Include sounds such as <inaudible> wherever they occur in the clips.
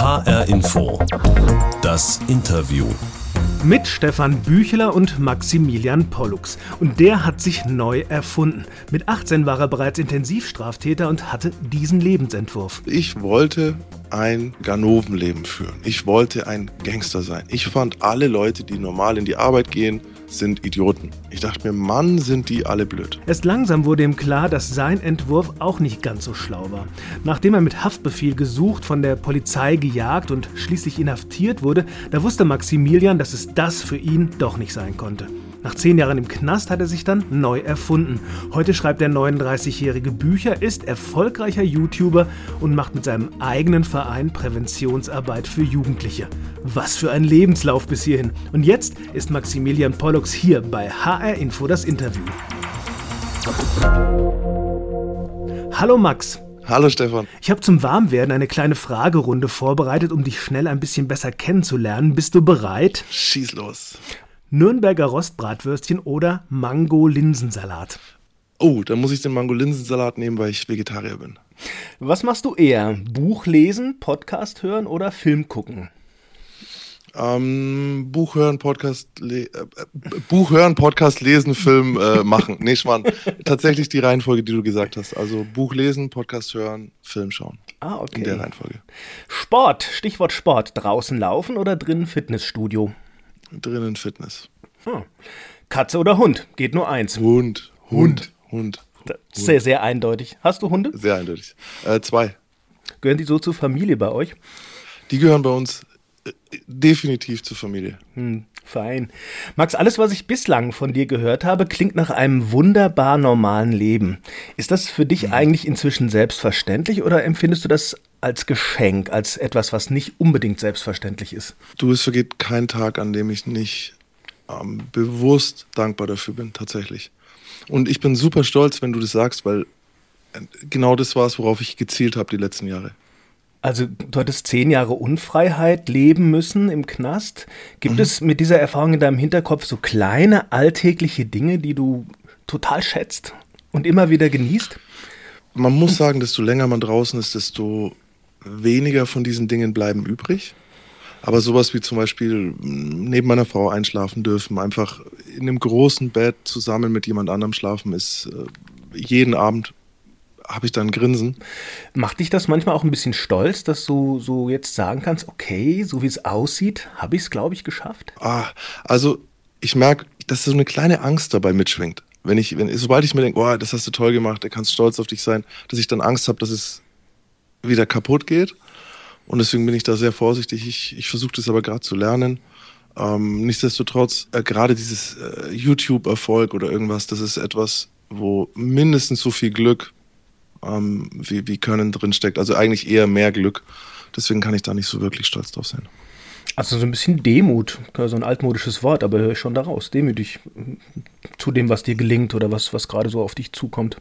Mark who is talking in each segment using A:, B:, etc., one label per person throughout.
A: HR Info. Das Interview.
B: Mit Stefan Büchler und Maximilian Pollux. Und der hat sich neu erfunden. Mit 18 war er bereits Intensivstraftäter und hatte diesen Lebensentwurf.
C: Ich wollte ein Ganovenleben führen. Ich wollte ein Gangster sein. Ich fand alle Leute, die normal in die Arbeit gehen, sind Idioten. Ich dachte mir, Mann, sind die alle blöd.
B: Erst langsam wurde ihm klar, dass sein Entwurf auch nicht ganz so schlau war. Nachdem er mit Haftbefehl gesucht, von der Polizei gejagt und schließlich inhaftiert wurde, da wusste Maximilian, dass es das für ihn doch nicht sein konnte. Nach zehn Jahren im Knast hat er sich dann neu erfunden. Heute schreibt der 39-jährige Bücher, ist erfolgreicher YouTuber und macht mit seinem eigenen Verein Präventionsarbeit für Jugendliche. Was für ein Lebenslauf bis hierhin. Und jetzt ist Maximilian Pollux hier bei HR Info das Interview. Hallo Max.
C: Hallo Stefan.
B: Ich habe zum Warmwerden eine kleine Fragerunde vorbereitet, um dich schnell ein bisschen besser kennenzulernen. Bist du bereit?
C: Schieß los.
B: Nürnberger Rostbratwürstchen oder Mango-Linsensalat?
C: Oh, dann muss ich den Mango-Linsensalat nehmen, weil ich Vegetarier bin.
B: Was machst du eher? Buch lesen, Podcast hören oder Film gucken?
C: Ähm, Buch hören, Podcast, le äh, Buch hören, Podcast lesen, Film äh, machen. Nee, Schwan. <laughs> Tatsächlich die Reihenfolge, die du gesagt hast. Also Buch lesen, Podcast hören, Film schauen.
B: Ah, okay.
C: In der Reihenfolge.
B: Sport, Stichwort Sport. Draußen laufen oder drinnen Fitnessstudio?
C: Drinnen Fitness.
B: Hm. Katze oder Hund? Geht nur eins.
C: Hund. Hund. Hund.
B: Sehr, sehr eindeutig. Hast du Hunde?
C: Sehr eindeutig. Äh, zwei.
B: Gehören die so zur Familie bei euch?
C: Die gehören bei uns äh, definitiv zur Familie.
B: Hm, fein. Max, alles, was ich bislang von dir gehört habe, klingt nach einem wunderbar normalen Leben. Ist das für dich mhm. eigentlich inzwischen selbstverständlich oder empfindest du das als Geschenk, als etwas, was nicht unbedingt selbstverständlich ist?
C: Du, es vergeht kein Tag, an dem ich nicht ähm, bewusst dankbar dafür bin, tatsächlich. Und ich bin super stolz, wenn du das sagst, weil äh, genau das war es, worauf ich gezielt habe die letzten Jahre.
B: Also du hattest zehn Jahre Unfreiheit leben müssen im Knast. Gibt mhm. es mit dieser Erfahrung in deinem Hinterkopf so kleine alltägliche Dinge, die du total schätzt und immer wieder genießt?
C: Man muss sagen, desto länger man draußen ist, desto weniger von diesen Dingen bleiben übrig. Aber sowas wie zum Beispiel neben meiner Frau einschlafen dürfen, einfach in einem großen Bett zusammen mit jemand anderem schlafen, ist äh, jeden Abend habe ich dann Grinsen.
B: Macht dich das manchmal auch ein bisschen stolz, dass du so jetzt sagen kannst, okay, so wie es aussieht, habe ich es, glaube ich, geschafft?
C: Ah, also ich merke, dass so eine kleine Angst dabei mitschwingt. Wenn ich, wenn, sobald ich mir denke, oh, das hast du toll gemacht, da kannst stolz auf dich sein, dass ich dann Angst habe, dass es wieder kaputt geht. Und deswegen bin ich da sehr vorsichtig. Ich, ich versuche das aber gerade zu lernen. Ähm, nichtsdestotrotz, äh, gerade dieses äh, YouTube-Erfolg oder irgendwas, das ist etwas, wo mindestens so viel Glück ähm, wie, wie Können drinsteckt. Also eigentlich eher mehr Glück. Deswegen kann ich da nicht so wirklich stolz drauf sein.
B: Also so ein bisschen Demut, so ein altmodisches Wort, aber höre ich schon daraus. Demütig zu dem, was dir gelingt oder was, was gerade so auf dich zukommt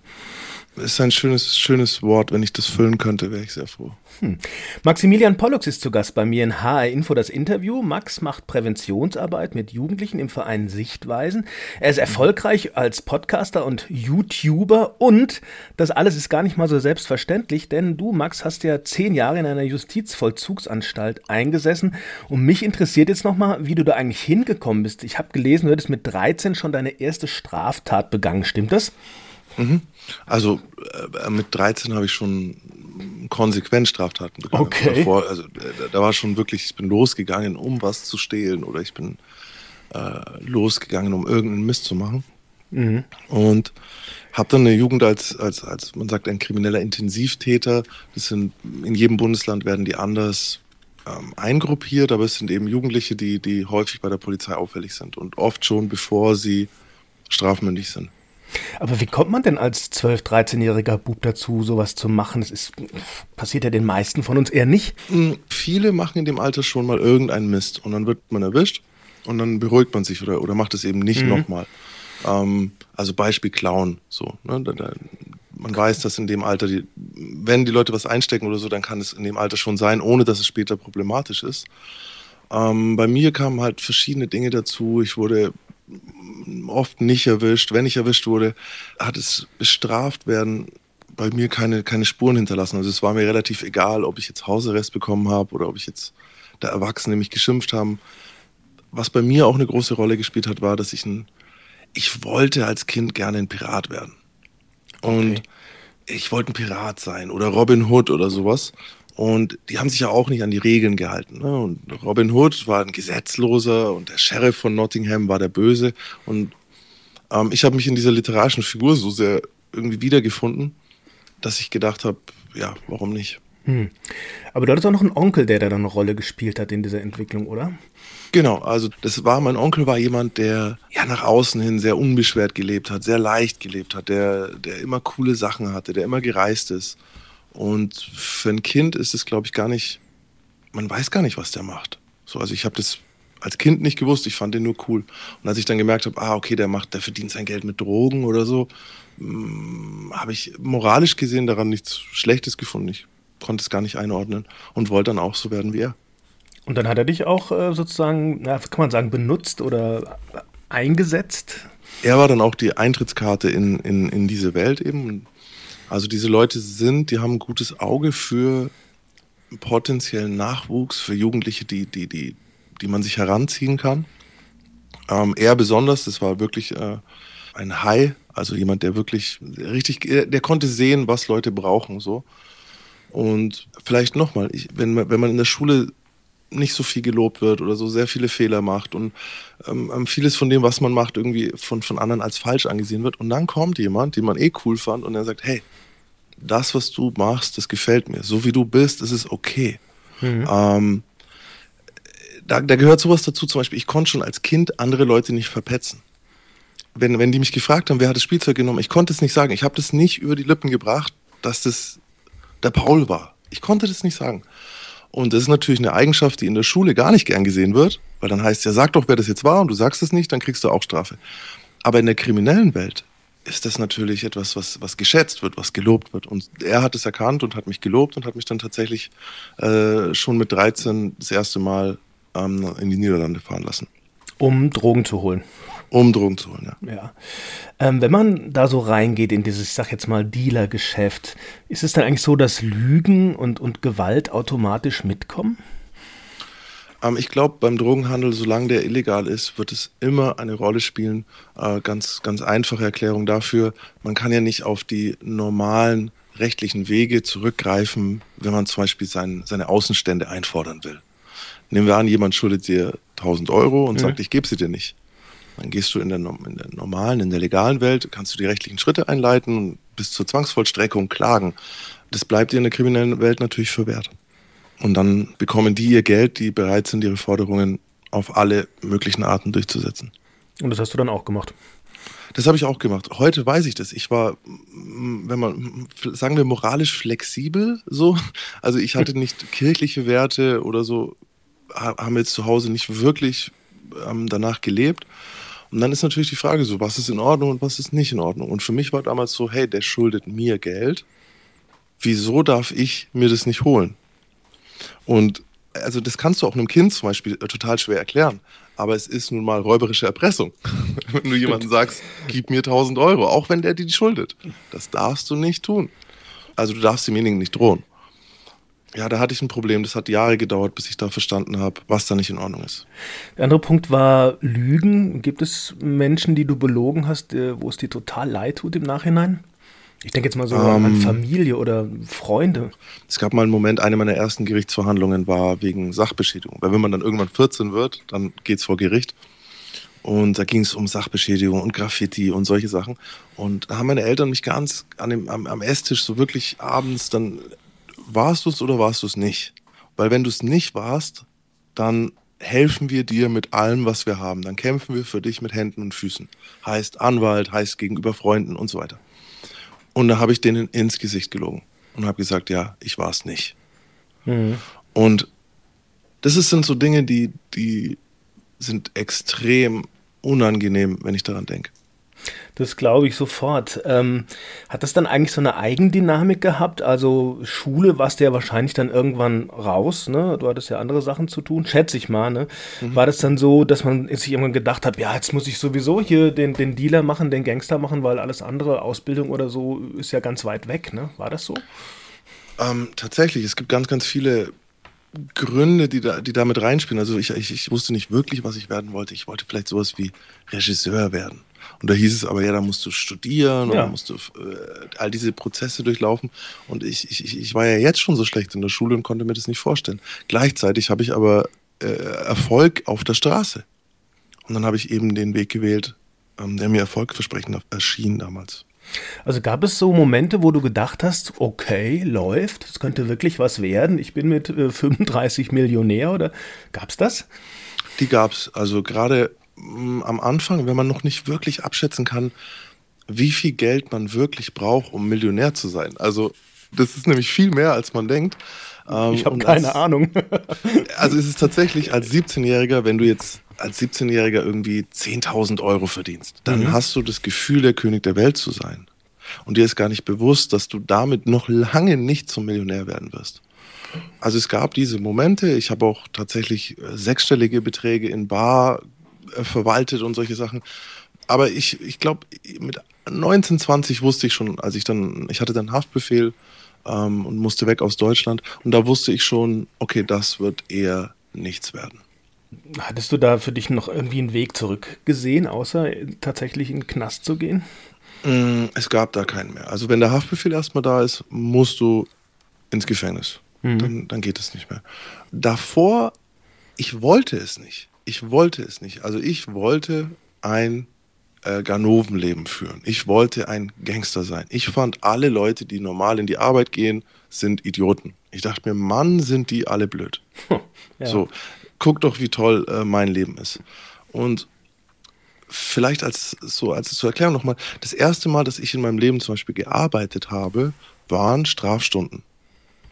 C: ist ein schönes, schönes Wort. Wenn ich das füllen könnte, wäre ich sehr froh.
B: Hm. Maximilian Pollux ist zu Gast bei mir in HR Info das Interview. Max macht Präventionsarbeit mit Jugendlichen im Verein Sichtweisen. Er ist erfolgreich als Podcaster und YouTuber und das alles ist gar nicht mal so selbstverständlich, denn du, Max, hast ja zehn Jahre in einer Justizvollzugsanstalt eingesessen und mich interessiert jetzt nochmal, wie du da eigentlich hingekommen bist. Ich habe gelesen, du hättest mit 13 schon deine erste Straftat begangen. Stimmt das?
C: Mhm. Also äh, mit 13 habe ich schon konsequent Straftaten begangen.
B: Okay.
C: Davor, also äh, da war schon wirklich, ich bin losgegangen, um was zu stehlen oder ich bin äh, losgegangen, um irgendeinen Mist zu machen. Mhm. Und habe dann eine Jugend als, als, als, man sagt, ein krimineller Intensivtäter. Das sind, in jedem Bundesland werden die anders ähm, eingruppiert, aber es sind eben Jugendliche, die, die häufig bei der Polizei auffällig sind und oft schon bevor sie strafmündig sind.
B: Aber wie kommt man denn als 12-, 13-jähriger Bub dazu, sowas zu machen? Das ist, passiert ja den meisten von uns eher nicht.
C: Hm, viele machen in dem Alter schon mal irgendeinen Mist und dann wird man erwischt und dann beruhigt man sich oder, oder macht es eben nicht mhm. nochmal. Ähm, also Beispiel Klauen, so. Ne? Da, da, man weiß, dass in dem Alter, die, wenn die Leute was einstecken oder so, dann kann es in dem Alter schon sein, ohne dass es später problematisch ist. Ähm, bei mir kamen halt verschiedene Dinge dazu. Ich wurde oft nicht erwischt. Wenn ich erwischt wurde, hat es bestraft werden bei mir keine, keine Spuren hinterlassen. Also es war mir relativ egal, ob ich jetzt Hausarrest bekommen habe oder ob ich jetzt der Erwachsene mich geschimpft haben. Was bei mir auch eine große Rolle gespielt hat, war, dass ich ein, ich wollte als Kind gerne ein Pirat werden. Und okay. ich wollte ein Pirat sein oder Robin Hood oder sowas. Und die haben sich ja auch nicht an die Regeln gehalten. Ne? Und Robin Hood war ein Gesetzloser und der Sheriff von Nottingham war der Böse. Und ähm, ich habe mich in dieser literarischen Figur so sehr irgendwie wiedergefunden, dass ich gedacht habe, ja, warum nicht?
B: Hm. Aber du hattest auch noch einen Onkel, der da dann eine Rolle gespielt hat in dieser Entwicklung, oder?
C: Genau, also das war, mein Onkel war jemand, der ja nach außen hin sehr unbeschwert gelebt hat, sehr leicht gelebt hat, der, der immer coole Sachen hatte, der immer gereist ist. Und für ein Kind ist es, glaube ich, gar nicht, man weiß gar nicht, was der macht. So, also ich habe das als Kind nicht gewusst, ich fand den nur cool. Und als ich dann gemerkt habe, ah, okay, der macht, der verdient sein Geld mit Drogen oder so, hm, habe ich moralisch gesehen daran nichts Schlechtes gefunden. Ich konnte es gar nicht einordnen und wollte dann auch so werden wie er.
B: Und dann hat er dich auch äh, sozusagen, na, kann man sagen, benutzt oder eingesetzt?
C: Er war dann auch die Eintrittskarte in, in, in diese Welt eben. Also diese Leute sind, die haben ein gutes Auge für potenziellen Nachwuchs, für Jugendliche, die, die, die, die man sich heranziehen kann. Ähm, er besonders, das war wirklich äh, ein Hai, also jemand, der wirklich richtig, der konnte sehen, was Leute brauchen, so. Und vielleicht nochmal, wenn, wenn man in der Schule nicht so viel gelobt wird oder so sehr viele Fehler macht und ähm, ähm, vieles von dem, was man macht, irgendwie von, von anderen als falsch angesehen wird. Und dann kommt jemand, den man eh cool fand und der sagt, hey, das, was du machst, das gefällt mir. So wie du bist, ist es okay. Mhm. Ähm, da, da gehört sowas dazu, zum Beispiel, ich konnte schon als Kind andere Leute nicht verpetzen. Wenn, wenn die mich gefragt haben, wer hat das Spielzeug genommen, ich konnte es nicht sagen. Ich habe das nicht über die Lippen gebracht, dass das der Paul war. Ich konnte das nicht sagen. Und das ist natürlich eine Eigenschaft, die in der Schule gar nicht gern gesehen wird, weil dann heißt ja, sag doch, wer das jetzt war und du sagst es nicht, dann kriegst du auch Strafe. Aber in der kriminellen Welt ist das natürlich etwas, was, was geschätzt wird, was gelobt wird. Und er hat es erkannt und hat mich gelobt und hat mich dann tatsächlich äh, schon mit 13 das erste Mal ähm, in die Niederlande fahren lassen.
B: Um Drogen zu holen.
C: Um Drogen zu holen,
B: ja. ja. Ähm, wenn man da so reingeht in dieses, ich sag jetzt mal, Dealer-Geschäft, ist es dann eigentlich so, dass Lügen und, und Gewalt automatisch mitkommen?
C: Ähm, ich glaube, beim Drogenhandel, solange der illegal ist, wird es immer eine Rolle spielen. Äh, ganz, ganz einfache Erklärung dafür. Man kann ja nicht auf die normalen rechtlichen Wege zurückgreifen, wenn man zum Beispiel sein, seine Außenstände einfordern will. Nehmen wir an, jemand schuldet dir 1000 Euro und mhm. sagt, ich gebe sie dir nicht. Dann gehst du in der, in der, normalen, in der legalen Welt, kannst du die rechtlichen Schritte einleiten und bis zur Zwangsvollstreckung klagen. Das bleibt dir in der kriminellen Welt natürlich verwehrt. Und dann bekommen die ihr Geld, die bereit sind, ihre Forderungen auf alle möglichen Arten durchzusetzen.
B: Und das hast du dann auch gemacht?
C: Das habe ich auch gemacht. Heute weiß ich das. Ich war, wenn man, sagen wir, moralisch flexibel so. Also ich hatte nicht kirchliche Werte oder so, haben jetzt zu Hause nicht wirklich ähm, danach gelebt. Und dann ist natürlich die Frage so, was ist in Ordnung und was ist nicht in Ordnung. Und für mich war damals so, hey, der schuldet mir Geld. Wieso darf ich mir das nicht holen? Und also das kannst du auch einem Kind zum Beispiel äh, total schwer erklären. Aber es ist nun mal räuberische Erpressung. <laughs> wenn du jemandem sagst, gib mir 1000 Euro, auch wenn der dir die schuldet. Das darfst du nicht tun. Also du darfst demjenigen nicht drohen. Ja, da hatte ich ein Problem. Das hat Jahre gedauert, bis ich da verstanden habe, was da nicht in Ordnung ist.
B: Der andere Punkt war Lügen. Gibt es Menschen, die du belogen hast, äh, wo es dir total leid tut im Nachhinein? Ich denke jetzt mal so ähm, an Familie oder Freunde.
C: Es gab mal einen Moment, eine meiner ersten Gerichtsverhandlungen war wegen Sachbeschädigung. Weil wenn man dann irgendwann 14 wird, dann geht es vor Gericht. Und da ging es um Sachbeschädigung und Graffiti und solche Sachen. Und da haben meine Eltern mich ganz an dem, am, am Esstisch so wirklich abends dann warst du es oder warst du es nicht? Weil wenn du es nicht warst, dann helfen wir dir mit allem, was wir haben. Dann kämpfen wir für dich mit Händen und Füßen. Heißt Anwalt, heißt gegenüber Freunden und so weiter. Und da habe ich denen ins Gesicht gelogen und habe gesagt, ja, ich war es nicht. Mhm. Und das sind so Dinge, die, die sind extrem unangenehm, wenn ich daran denke.
B: Das glaube ich sofort. Ähm, hat das dann eigentlich so eine Eigendynamik gehabt? Also Schule warst du ja wahrscheinlich dann irgendwann raus, ne? Du hattest ja andere Sachen zu tun, schätze ich mal, ne? Mhm. War das dann so, dass man sich irgendwann gedacht hat, ja, jetzt muss ich sowieso hier den, den Dealer machen, den Gangster machen, weil alles andere, Ausbildung oder so, ist ja ganz weit weg, ne? War das so?
C: Ähm, tatsächlich, es gibt ganz, ganz viele Gründe, die da, die damit reinspielen. Also ich, ich, ich wusste nicht wirklich, was ich werden wollte. Ich wollte vielleicht sowas wie Regisseur werden. Und da hieß es aber, ja, da musst du studieren ja. und musst du äh, all diese Prozesse durchlaufen. Und ich, ich, ich war ja jetzt schon so schlecht in der Schule und konnte mir das nicht vorstellen. Gleichzeitig habe ich aber äh, Erfolg auf der Straße. Und dann habe ich eben den Weg gewählt, ähm, der mir erfolgversprechend erschien damals.
B: Also gab es so Momente, wo du gedacht hast, okay, läuft, es könnte wirklich was werden, ich bin mit äh, 35 Millionär oder gab es das?
C: Die gab es. Also gerade am Anfang, wenn man noch nicht wirklich abschätzen kann, wie viel Geld man wirklich braucht, um Millionär zu sein. Also das ist nämlich viel mehr, als man denkt.
B: Ähm, ich habe keine als, Ahnung. <laughs>
C: also es ist tatsächlich als 17-Jähriger, wenn du jetzt als 17-Jähriger irgendwie 10.000 Euro verdienst, dann mhm. hast du das Gefühl, der König der Welt zu sein. Und dir ist gar nicht bewusst, dass du damit noch lange nicht zum Millionär werden wirst. Also es gab diese Momente. Ich habe auch tatsächlich äh, sechsstellige Beträge in Bar äh, verwaltet und solche Sachen. Aber ich, ich glaube, mit 19, 20 wusste ich schon, als ich dann, ich hatte dann Haftbefehl ähm, und musste weg aus Deutschland. Und da wusste ich schon, okay, das wird eher nichts werden.
B: Hattest du da für dich noch irgendwie einen Weg zurückgesehen, außer tatsächlich in den Knast zu gehen?
C: Mm, es gab da keinen mehr. Also wenn der Haftbefehl erstmal da ist, musst du ins Gefängnis. Mhm. Dann, dann geht es nicht mehr. Davor, ich wollte es nicht. Ich wollte es nicht. Also ich wollte ein äh, Ganovenleben führen. Ich wollte ein Gangster sein. Ich fand alle Leute, die normal in die Arbeit gehen, sind Idioten. Ich dachte mir, Mann, sind die alle blöd. ja. So, guck doch, wie toll äh, mein Leben ist. Und vielleicht als so als zur Erklärung nochmal, das erste Mal, dass ich in meinem Leben zum Beispiel gearbeitet habe, waren Strafstunden.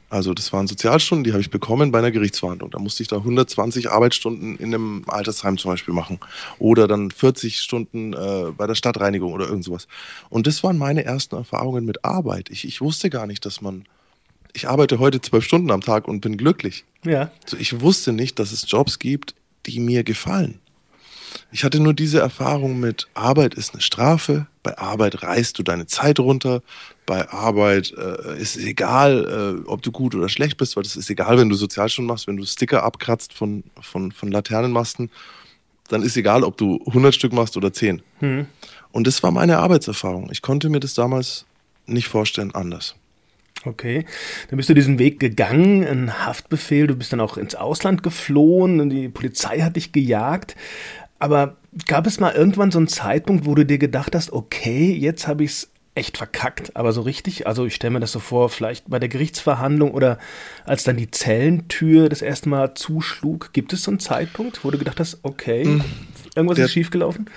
C: Also das waren Sozialstunden, die habe ich bekommen bei einer Gerichtsverhandlung. Da musste ich da 120 Arbeitsstunden in einem Altersheim zum Beispiel machen. Oder dann 40 Stunden äh, bei der Stadtreinigung oder irgend sowas. Und das waren meine ersten Erfahrungen mit Arbeit. Ich, ich wusste gar nicht, dass man ich arbeite heute zwölf Stunden am Tag und bin glücklich. Ja. Also ich wusste nicht, dass es Jobs gibt, die mir gefallen. Ich hatte nur diese Erfahrung mit Arbeit ist eine Strafe, bei Arbeit reißt du deine Zeit runter, bei Arbeit äh, ist es egal, äh, ob du gut oder schlecht bist, weil es ist egal, wenn du Sozialstunden machst, wenn du Sticker abkratzt von, von, von Laternenmasten, dann ist egal, ob du 100 Stück machst oder 10. Hm. Und das war meine Arbeitserfahrung. Ich konnte mir das damals nicht vorstellen anders.
B: Okay, dann bist du diesen Weg gegangen, ein Haftbefehl, du bist dann auch ins Ausland geflohen die Polizei hat dich gejagt. Aber gab es mal irgendwann so einen Zeitpunkt, wo du dir gedacht hast, okay, jetzt habe ich es echt verkackt, aber so richtig? Also ich stelle mir das so vor, vielleicht bei der Gerichtsverhandlung oder als dann die Zellentür das erste Mal zuschlug. Gibt es so einen Zeitpunkt, wo du gedacht hast, okay, hm. irgendwas der, ist schiefgelaufen?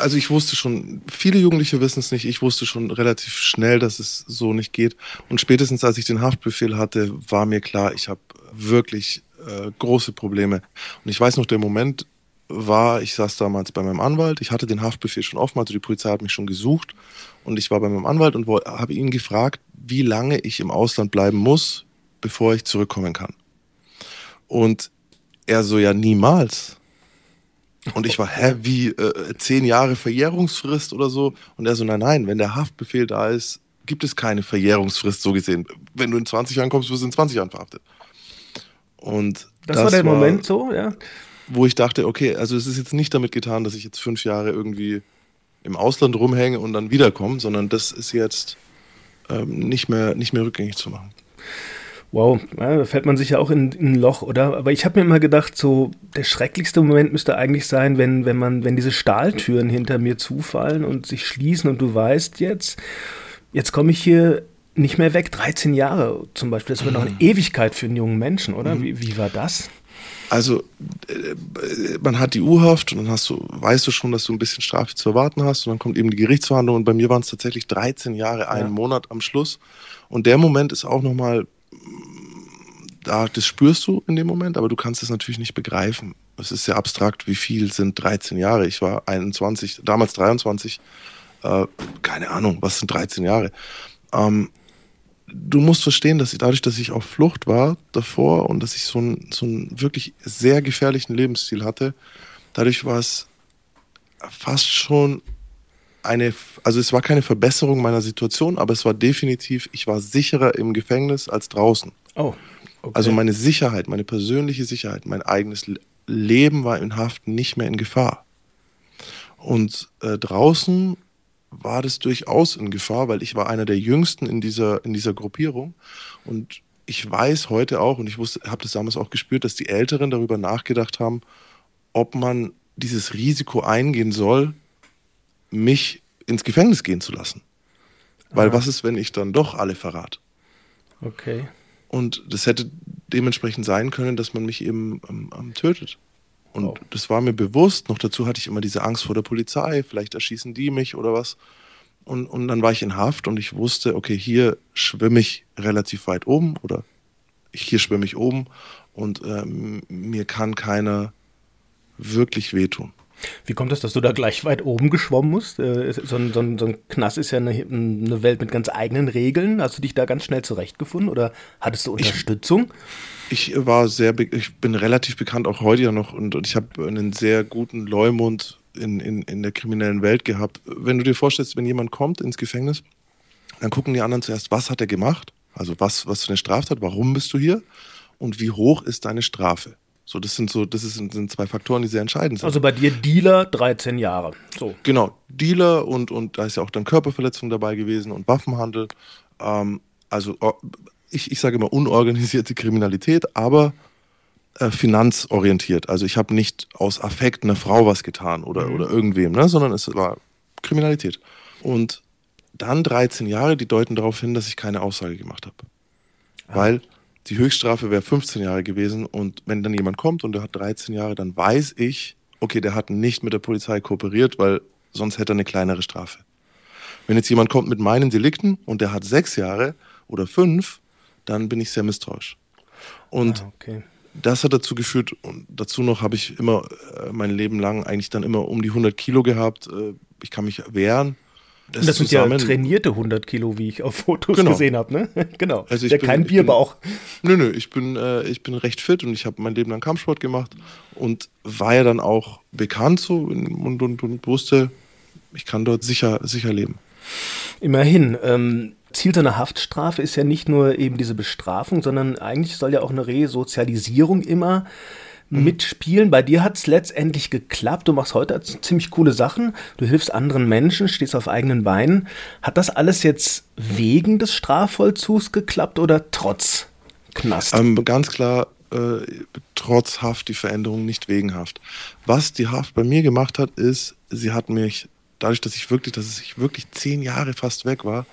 C: also ich wusste schon, viele Jugendliche wissen es nicht, ich wusste schon relativ schnell, dass es so nicht geht. Und spätestens als ich den Haftbefehl hatte, war mir klar, ich habe wirklich äh, große Probleme. Und ich weiß noch, der Moment war, ich saß damals bei meinem Anwalt, ich hatte den Haftbefehl schon offen, also die Polizei hat mich schon gesucht und ich war bei meinem Anwalt und habe ihn gefragt, wie lange ich im Ausland bleiben muss, bevor ich zurückkommen kann. Und er so, ja, niemals. Und ich war, hä, wie, äh, zehn Jahre Verjährungsfrist oder so? Und er so, nein, nein, wenn der Haftbefehl da ist, gibt es keine Verjährungsfrist, so gesehen. Wenn du in 20 Jahren kommst, wirst du in 20 Jahren verhaftet. Und
B: das, das war der war, Moment so, ja?
C: Wo ich dachte, okay, also es ist jetzt nicht damit getan, dass ich jetzt fünf Jahre irgendwie im Ausland rumhänge und dann wiederkomme, sondern das ist jetzt ähm, nicht, mehr, nicht mehr rückgängig zu machen.
B: Wow, ja, da fällt man sich ja auch in, in, ein Loch, oder? Aber ich habe mir immer gedacht, so der schrecklichste Moment müsste eigentlich sein, wenn, wenn man, wenn diese Stahltüren hinter mir zufallen und sich schließen und du weißt jetzt, jetzt komme ich hier nicht mehr weg. 13 Jahre zum Beispiel, das wird mhm. noch eine Ewigkeit für einen jungen Menschen, oder? Mhm. Wie, wie war das?
C: Also äh, man hat die U-Haft und dann hast du, weißt du schon, dass du ein bisschen Strafe zu erwarten hast und dann kommt eben die Gerichtsverhandlung und bei mir waren es tatsächlich 13 Jahre, einen ja. Monat am Schluss und der Moment ist auch nochmal da, das spürst du in dem Moment, aber du kannst es natürlich nicht begreifen. Es ist sehr abstrakt, wie viel sind 13 Jahre. Ich war 21, damals 23, äh, keine Ahnung, was sind 13 Jahre. Ähm, du musst verstehen, dass ich, dadurch, dass ich auf Flucht war davor und dass ich so einen, so einen wirklich sehr gefährlichen Lebensstil hatte, dadurch war es fast schon eine, also es war keine Verbesserung meiner Situation, aber es war definitiv, ich war sicherer im Gefängnis als draußen.
B: Oh. Okay.
C: Also meine Sicherheit, meine persönliche Sicherheit, mein eigenes Leben war in Haft nicht mehr in Gefahr. Und äh, draußen war das durchaus in Gefahr, weil ich war einer der Jüngsten in dieser, in dieser Gruppierung. Und ich weiß heute auch, und ich habe das damals auch gespürt, dass die Älteren darüber nachgedacht haben, ob man dieses Risiko eingehen soll, mich ins Gefängnis gehen zu lassen. Weil ah. was ist, wenn ich dann doch alle verrate?
B: Okay.
C: Und das hätte dementsprechend sein können, dass man mich eben ähm, ähm, tötet. Und oh. das war mir bewusst. Noch dazu hatte ich immer diese Angst vor der Polizei. Vielleicht erschießen die mich oder was. Und, und dann war ich in Haft und ich wusste, okay, hier schwimme ich relativ weit oben oder hier schwimme ich oben und ähm, mir kann keiner wirklich wehtun.
B: Wie kommt es, dass du da gleich weit oben geschwommen musst? Äh, so ein, so, ein, so ein Knast ist ja eine, eine, Welt mit ganz eigenen Regeln. Hast du dich da ganz schnell zurechtgefunden oder hattest du Unterstützung?
C: Ich, ich war sehr, ich bin relativ bekannt, auch heute ja noch, und, und ich habe einen sehr guten Leumund in, in, in der kriminellen Welt gehabt. Wenn du dir vorstellst, wenn jemand kommt ins Gefängnis, dann gucken die anderen zuerst, was hat er gemacht? Also was, was für eine Straftat, warum bist du hier? Und wie hoch ist deine Strafe? So, das sind so, das sind, sind zwei Faktoren, die sehr entscheidend sind.
B: Also bei dir Dealer 13 Jahre. So.
C: Genau, Dealer und, und da ist ja auch dann Körperverletzung dabei gewesen und Waffenhandel. Ähm, also ich, ich sage immer unorganisierte Kriminalität, aber äh, finanzorientiert. Also ich habe nicht aus Affekt einer Frau was getan oder, mhm. oder irgendwem, ne, sondern es war Kriminalität. Und dann 13 Jahre, die deuten darauf hin, dass ich keine Aussage gemacht habe. Ah. Weil die Höchststrafe wäre 15 Jahre gewesen und wenn dann jemand kommt und der hat 13 Jahre, dann weiß ich, okay, der hat nicht mit der Polizei kooperiert, weil sonst hätte er eine kleinere Strafe. Wenn jetzt jemand kommt mit meinen Delikten und der hat sechs Jahre oder fünf, dann bin ich sehr misstrauisch. Und ah, okay. das hat dazu geführt, und dazu noch habe ich immer äh, mein Leben lang eigentlich dann immer um die 100 Kilo gehabt. Äh, ich kann mich wehren.
B: Das, das sind ja trainierte 100 Kilo, wie ich auf Fotos genau. gesehen habe, ne? <laughs> genau. Also ich ja, bin, kein Bierbauch.
C: Bin, nö, nö, ich bin, äh, ich bin recht fit und ich habe mein Leben lang Kampfsport gemacht und war ja dann auch bekannt so und, und, und wusste, ich kann dort sicher, sicher leben.
B: Immerhin. Ähm, Ziel einer Haftstrafe ist ja nicht nur eben diese Bestrafung, sondern eigentlich soll ja auch eine Resozialisierung immer Mhm. mitspielen. Bei dir hat es letztendlich geklappt. Du machst heute ziemlich coole Sachen. Du hilfst anderen Menschen, stehst auf eigenen Beinen. Hat das alles jetzt wegen des Strafvollzugs geklappt oder trotz Knast?
C: Ähm, ganz klar, äh, trotz Haft die Veränderung, nicht wegen Haft. Was die Haft bei mir gemacht hat, ist, sie hat mich, dadurch, dass ich wirklich, dass ich wirklich zehn Jahre fast weg war,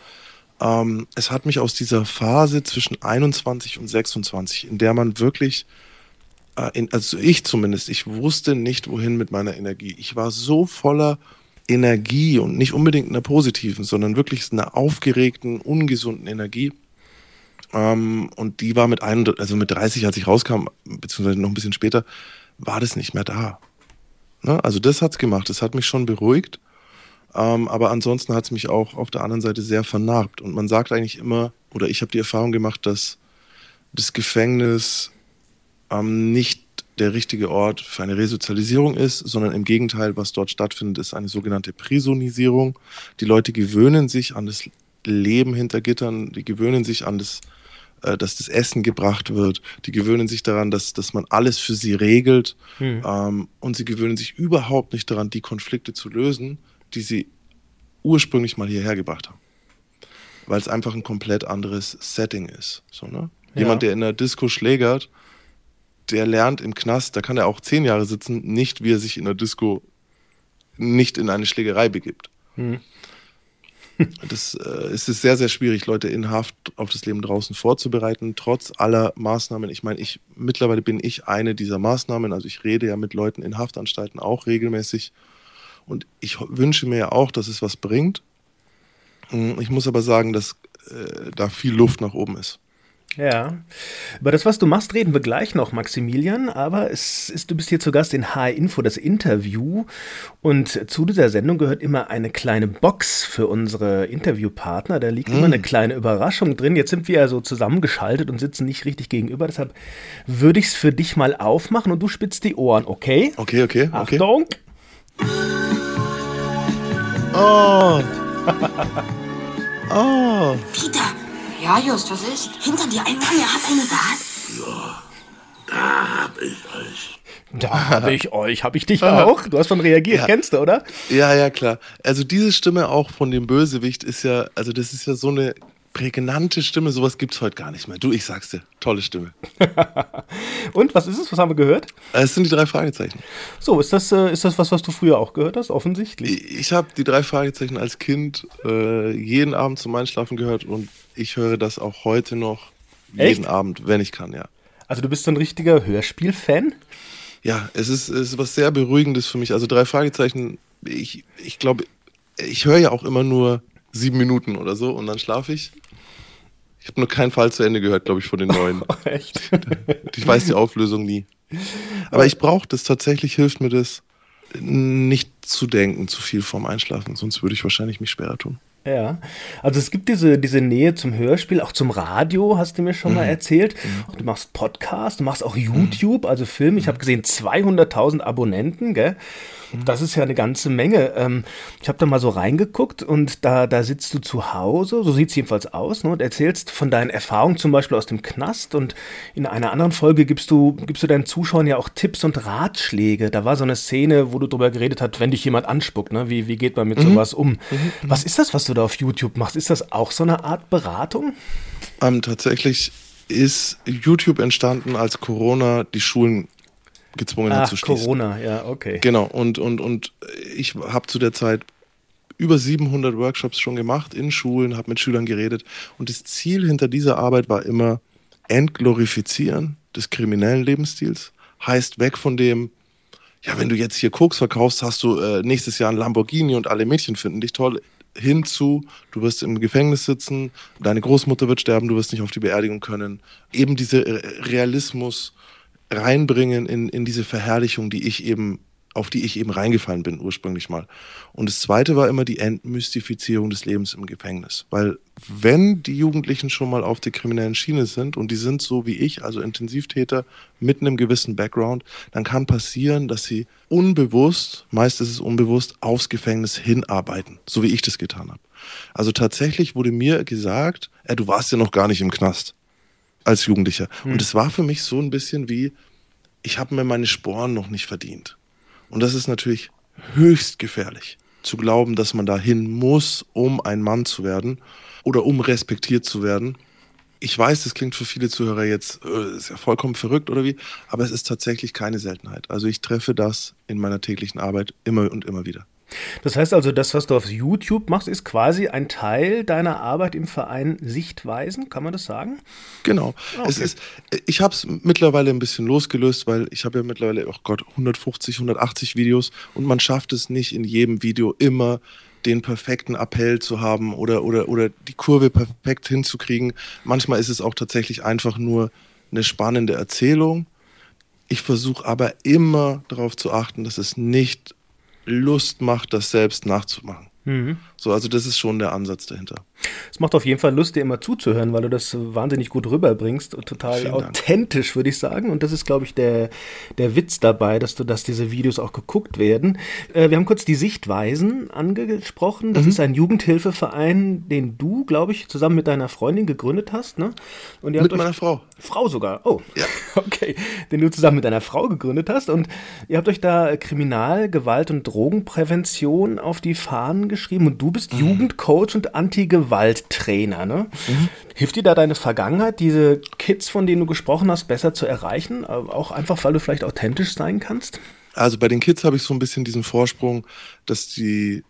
C: ähm, es hat mich aus dieser Phase zwischen 21 und 26, in der man wirklich also ich zumindest, ich wusste nicht, wohin mit meiner Energie. Ich war so voller Energie und nicht unbedingt einer positiven, sondern wirklich einer aufgeregten, ungesunden Energie. Ähm, und die war mit ein, also mit 30, als ich rauskam, beziehungsweise noch ein bisschen später, war das nicht mehr da. Ne? Also das hat's gemacht. Das hat mich schon beruhigt. Ähm, aber ansonsten hat es mich auch auf der anderen Seite sehr vernarbt. Und man sagt eigentlich immer, oder ich habe die Erfahrung gemacht, dass das Gefängnis ähm, nicht der richtige Ort für eine Resozialisierung ist, sondern im Gegenteil, was dort stattfindet, ist eine sogenannte Prisonisierung. Die Leute gewöhnen sich an das Leben hinter Gittern, die gewöhnen sich an das, äh, dass das Essen gebracht wird, die gewöhnen sich daran, dass, dass man alles für sie regelt hm. ähm, und sie gewöhnen sich überhaupt nicht daran, die Konflikte zu lösen, die sie ursprünglich mal hierher gebracht haben. Weil es einfach ein komplett anderes Setting ist. So, ne? Ja. Jemand, der in der Disco schlägert, der lernt im Knast, da kann er auch zehn Jahre sitzen, nicht wie er sich in der Disco nicht in eine Schlägerei begibt. Hm. <laughs> Das äh, es ist sehr, sehr schwierig, Leute in Haft auf das Leben draußen vorzubereiten, trotz aller Maßnahmen. Ich meine, ich mittlerweile bin ich eine dieser Maßnahmen. Also ich rede ja mit Leuten in Haftanstalten auch regelmäßig. Und ich wünsche mir ja auch, dass es was bringt. Hm, ich muss aber sagen, dass äh, da viel Luft nach oben ist.
B: Ja, über das, was du machst, reden wir gleich noch, Maximilian. Aber es ist, du bist hier zu Gast in HR Info, das Interview. Und zu dieser Sendung gehört immer eine kleine Box für unsere Interviewpartner. Da liegt mm. immer eine kleine Überraschung drin. Jetzt sind wir ja so zusammengeschaltet und sitzen nicht richtig gegenüber. Deshalb würde ich es für dich mal aufmachen und du spitzt die Ohren, okay?
C: Okay, okay.
B: Achtung!
C: Okay. Oh! <laughs> oh!
D: Peter! Ja, Just, was ist? Hinter dir ein Mann, er hat eine was?
E: Ja, da hab ich euch.
B: Da habe ich euch, habe ich dich auch? Du hast schon reagiert, ja. kennst du, oder?
C: Ja, ja, klar. Also diese Stimme auch von dem Bösewicht ist ja, also das ist ja so eine prägnante Stimme, sowas gibt es heute gar nicht mehr. Du, ich sag's dir, tolle Stimme. <laughs>
B: Und was ist es? Was haben wir gehört?
C: Es sind die drei Fragezeichen.
B: So, ist das, äh, ist das was, was du früher auch gehört hast? Offensichtlich.
C: Ich, ich habe die drei Fragezeichen als Kind äh, jeden Abend zum Einschlafen gehört und ich höre das auch heute noch jeden Echt? Abend, wenn ich kann, ja.
B: Also du bist so ein richtiger Hörspiel-Fan?
C: Ja, es ist, es ist was sehr Beruhigendes für mich. Also drei Fragezeichen, ich, ich glaube, ich höre ja auch immer nur sieben Minuten oder so und dann schlafe ich. Ich habe nur keinen Fall zu Ende gehört, glaube ich, von den <laughs> neuen.
B: Oh, echt? <laughs>
C: Ich weiß die Auflösung nie. Aber ich brauche das tatsächlich, hilft mir das, nicht zu denken, zu viel vorm Einschlafen, sonst würde ich wahrscheinlich mich schwerer tun.
B: Ja, also es gibt diese, diese Nähe zum Hörspiel, auch zum Radio, hast du mir schon mhm. mal erzählt. Mhm. Du machst Podcast, du machst auch YouTube, mhm. also Film. Ich habe gesehen 200.000 Abonnenten, gell? Das ist ja eine ganze Menge. Ähm, ich habe da mal so reingeguckt und da, da sitzt du zu Hause, so sieht es jedenfalls aus, ne, und erzählst von deinen Erfahrungen zum Beispiel aus dem Knast. Und in einer anderen Folge gibst du, gibst du deinen Zuschauern ja auch Tipps und Ratschläge. Da war so eine Szene, wo du darüber geredet hast, wenn dich jemand anspuckt, ne? wie, wie geht man mit mhm. sowas um? Mhm. Was ist das, was du da auf YouTube machst? Ist das auch so eine Art Beratung?
C: Ähm, tatsächlich ist YouTube entstanden, als Corona die Schulen gezwungen
B: Ach,
C: hat zu schließen.
B: Corona, ja, okay.
C: Genau, und, und, und ich habe zu der Zeit über 700 Workshops schon gemacht in Schulen, habe mit Schülern geredet und das Ziel hinter dieser Arbeit war immer Entglorifizieren des kriminellen Lebensstils. Heißt weg von dem, ja, wenn du jetzt hier Koks verkaufst, hast du äh, nächstes Jahr ein Lamborghini und alle Mädchen finden dich toll. Hinzu, du wirst im Gefängnis sitzen, deine Großmutter wird sterben, du wirst nicht auf die Beerdigung können. Eben dieser Realismus reinbringen in, in diese Verherrlichung, die ich eben, auf die ich eben reingefallen bin ursprünglich mal. Und das zweite war immer die Entmystifizierung des Lebens im Gefängnis. Weil wenn die Jugendlichen schon mal auf der kriminellen Schiene sind und die sind so wie ich, also Intensivtäter mit einem gewissen Background, dann kann passieren, dass sie unbewusst, meist ist es unbewusst, aufs Gefängnis hinarbeiten, so wie ich das getan habe. Also tatsächlich wurde mir gesagt, äh, du warst ja noch gar nicht im Knast als Jugendlicher. Hm. Und es war für mich so ein bisschen wie, ich habe mir meine Sporen noch nicht verdient. Und das ist natürlich höchst gefährlich, zu glauben, dass man dahin muss, um ein Mann zu werden oder um respektiert zu werden. Ich weiß, das klingt für viele Zuhörer jetzt, äh, ist ja vollkommen verrückt oder wie, aber es ist tatsächlich keine Seltenheit. Also ich treffe das in meiner täglichen Arbeit immer und immer wieder.
B: Das heißt also, das, was du auf YouTube machst, ist quasi ein Teil deiner Arbeit im Verein Sichtweisen, kann man das sagen?
C: Genau. Ah, okay. Es ist, ich habe es mittlerweile ein bisschen losgelöst, weil ich habe ja mittlerweile, oh Gott, 150, 180 Videos und man schafft es nicht in jedem Video immer den perfekten Appell zu haben oder, oder, oder die Kurve perfekt hinzukriegen. Manchmal ist es auch tatsächlich einfach nur eine spannende Erzählung. Ich versuche aber immer darauf zu achten, dass es nicht Lust macht, das selbst nachzumachen. Mhm. So, also das ist schon der Ansatz dahinter.
B: Es macht auf jeden Fall Lust, dir immer zuzuhören, weil du das wahnsinnig gut rüberbringst und total Vielen authentisch, würde ich sagen. Und das ist, glaube ich, der, der Witz dabei, dass du, dass diese Videos auch geguckt werden. Äh, wir haben kurz die Sichtweisen angesprochen. Das mhm. ist ein Jugendhilfeverein, den du, glaube ich, zusammen mit deiner Freundin gegründet hast. Ne?
C: Und mit meiner Frau.
B: Frau sogar. Oh, ja. <laughs> okay. Den du zusammen mit deiner Frau gegründet hast. Und ihr habt euch da Kriminal-, Gewalt- und Drogenprävention auf die Fahnen geschrieben. Und du bist mhm. Jugendcoach und Anti-Gewalt-Trainer. Ne? Mhm. Hilft dir da deine Vergangenheit, diese Kids, von denen du gesprochen hast, besser zu erreichen? Auch einfach, weil du vielleicht authentisch sein kannst?
C: Also bei den Kids habe ich so ein bisschen diesen Vorsprung, dass die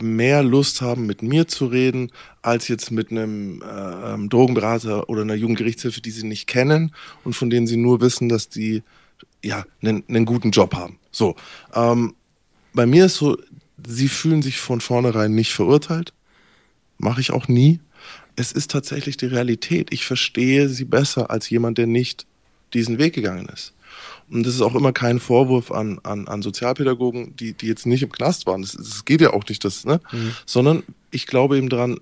C: mehr Lust haben, mit mir zu reden, als jetzt mit einem äh, ähm, Drogenberater oder einer Jugendgerichtshilfe, die sie nicht kennen und von denen sie nur wissen, dass die ja einen, einen guten Job haben. So. Ähm, bei mir ist so, sie fühlen sich von vornherein nicht verurteilt. Mache ich auch nie. es ist tatsächlich die Realität. Ich verstehe sie besser als jemand, der nicht diesen Weg gegangen ist. Und das ist auch immer kein Vorwurf an, an, an Sozialpädagogen, die, die jetzt nicht im Knast waren. Es geht ja auch nicht, das, ne? Mhm. Sondern ich glaube eben daran,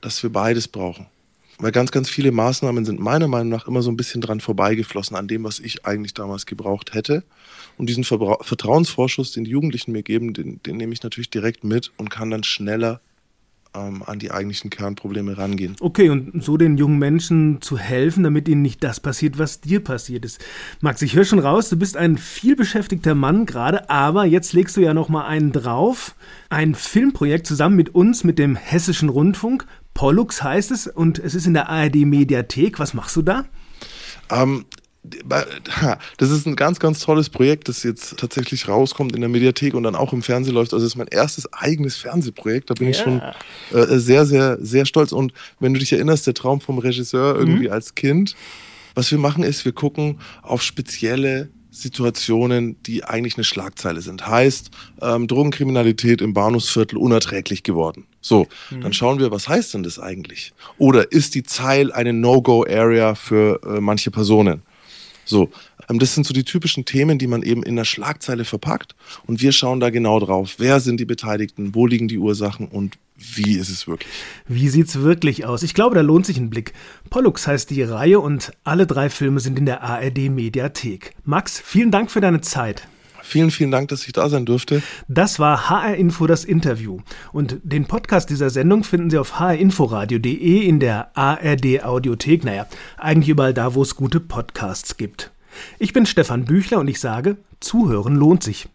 C: dass wir beides brauchen. Weil ganz, ganz viele Maßnahmen sind meiner Meinung nach immer so ein bisschen dran vorbeigeflossen an dem, was ich eigentlich damals gebraucht hätte. Und diesen Vertrauensvorschuss, den die Jugendlichen mir geben, den, den nehme ich natürlich direkt mit und kann dann schneller ähm, an die eigentlichen Kernprobleme rangehen.
B: Okay, und so den jungen Menschen zu helfen, damit ihnen nicht das passiert, was dir passiert ist. Max, ich höre schon raus, du bist ein vielbeschäftigter Mann gerade, aber jetzt legst du ja noch mal einen drauf. Ein Filmprojekt zusammen mit uns, mit dem Hessischen Rundfunk. Pollux heißt es und es ist in der ARD Mediathek. Was machst du da?
C: Ähm, das ist ein ganz, ganz tolles Projekt, das jetzt tatsächlich rauskommt in der Mediathek und dann auch im Fernsehen läuft. Also es ist mein erstes eigenes Fernsehprojekt. Da bin ja. ich schon äh, sehr, sehr, sehr stolz. Und wenn du dich erinnerst, der Traum vom Regisseur irgendwie mhm. als Kind, was wir machen ist, wir gucken auf spezielle Situationen, die eigentlich eine Schlagzeile sind. Heißt, ähm, Drogenkriminalität im Bahnhofsviertel unerträglich geworden. So, mhm. dann schauen wir, was heißt denn das eigentlich? Oder ist die Zeil eine No-Go-Area für äh, manche Personen? So, ähm, das sind so die typischen Themen, die man eben in der Schlagzeile verpackt. Und wir schauen da genau drauf. Wer sind die Beteiligten? Wo liegen die Ursachen? Und wie ist es wirklich?
B: Wie sieht's wirklich aus? Ich glaube, da lohnt sich ein Blick. Pollux heißt die Reihe und alle drei Filme sind in der ARD Mediathek. Max, vielen Dank für deine Zeit.
C: Vielen, vielen Dank, dass ich da sein durfte.
B: Das war HR Info das Interview. Und den Podcast dieser Sendung finden Sie auf hrinforadio.de in der ARD Audiothek. Naja, eigentlich überall da, wo es gute Podcasts gibt. Ich bin Stefan Büchler und ich sage, zuhören lohnt sich.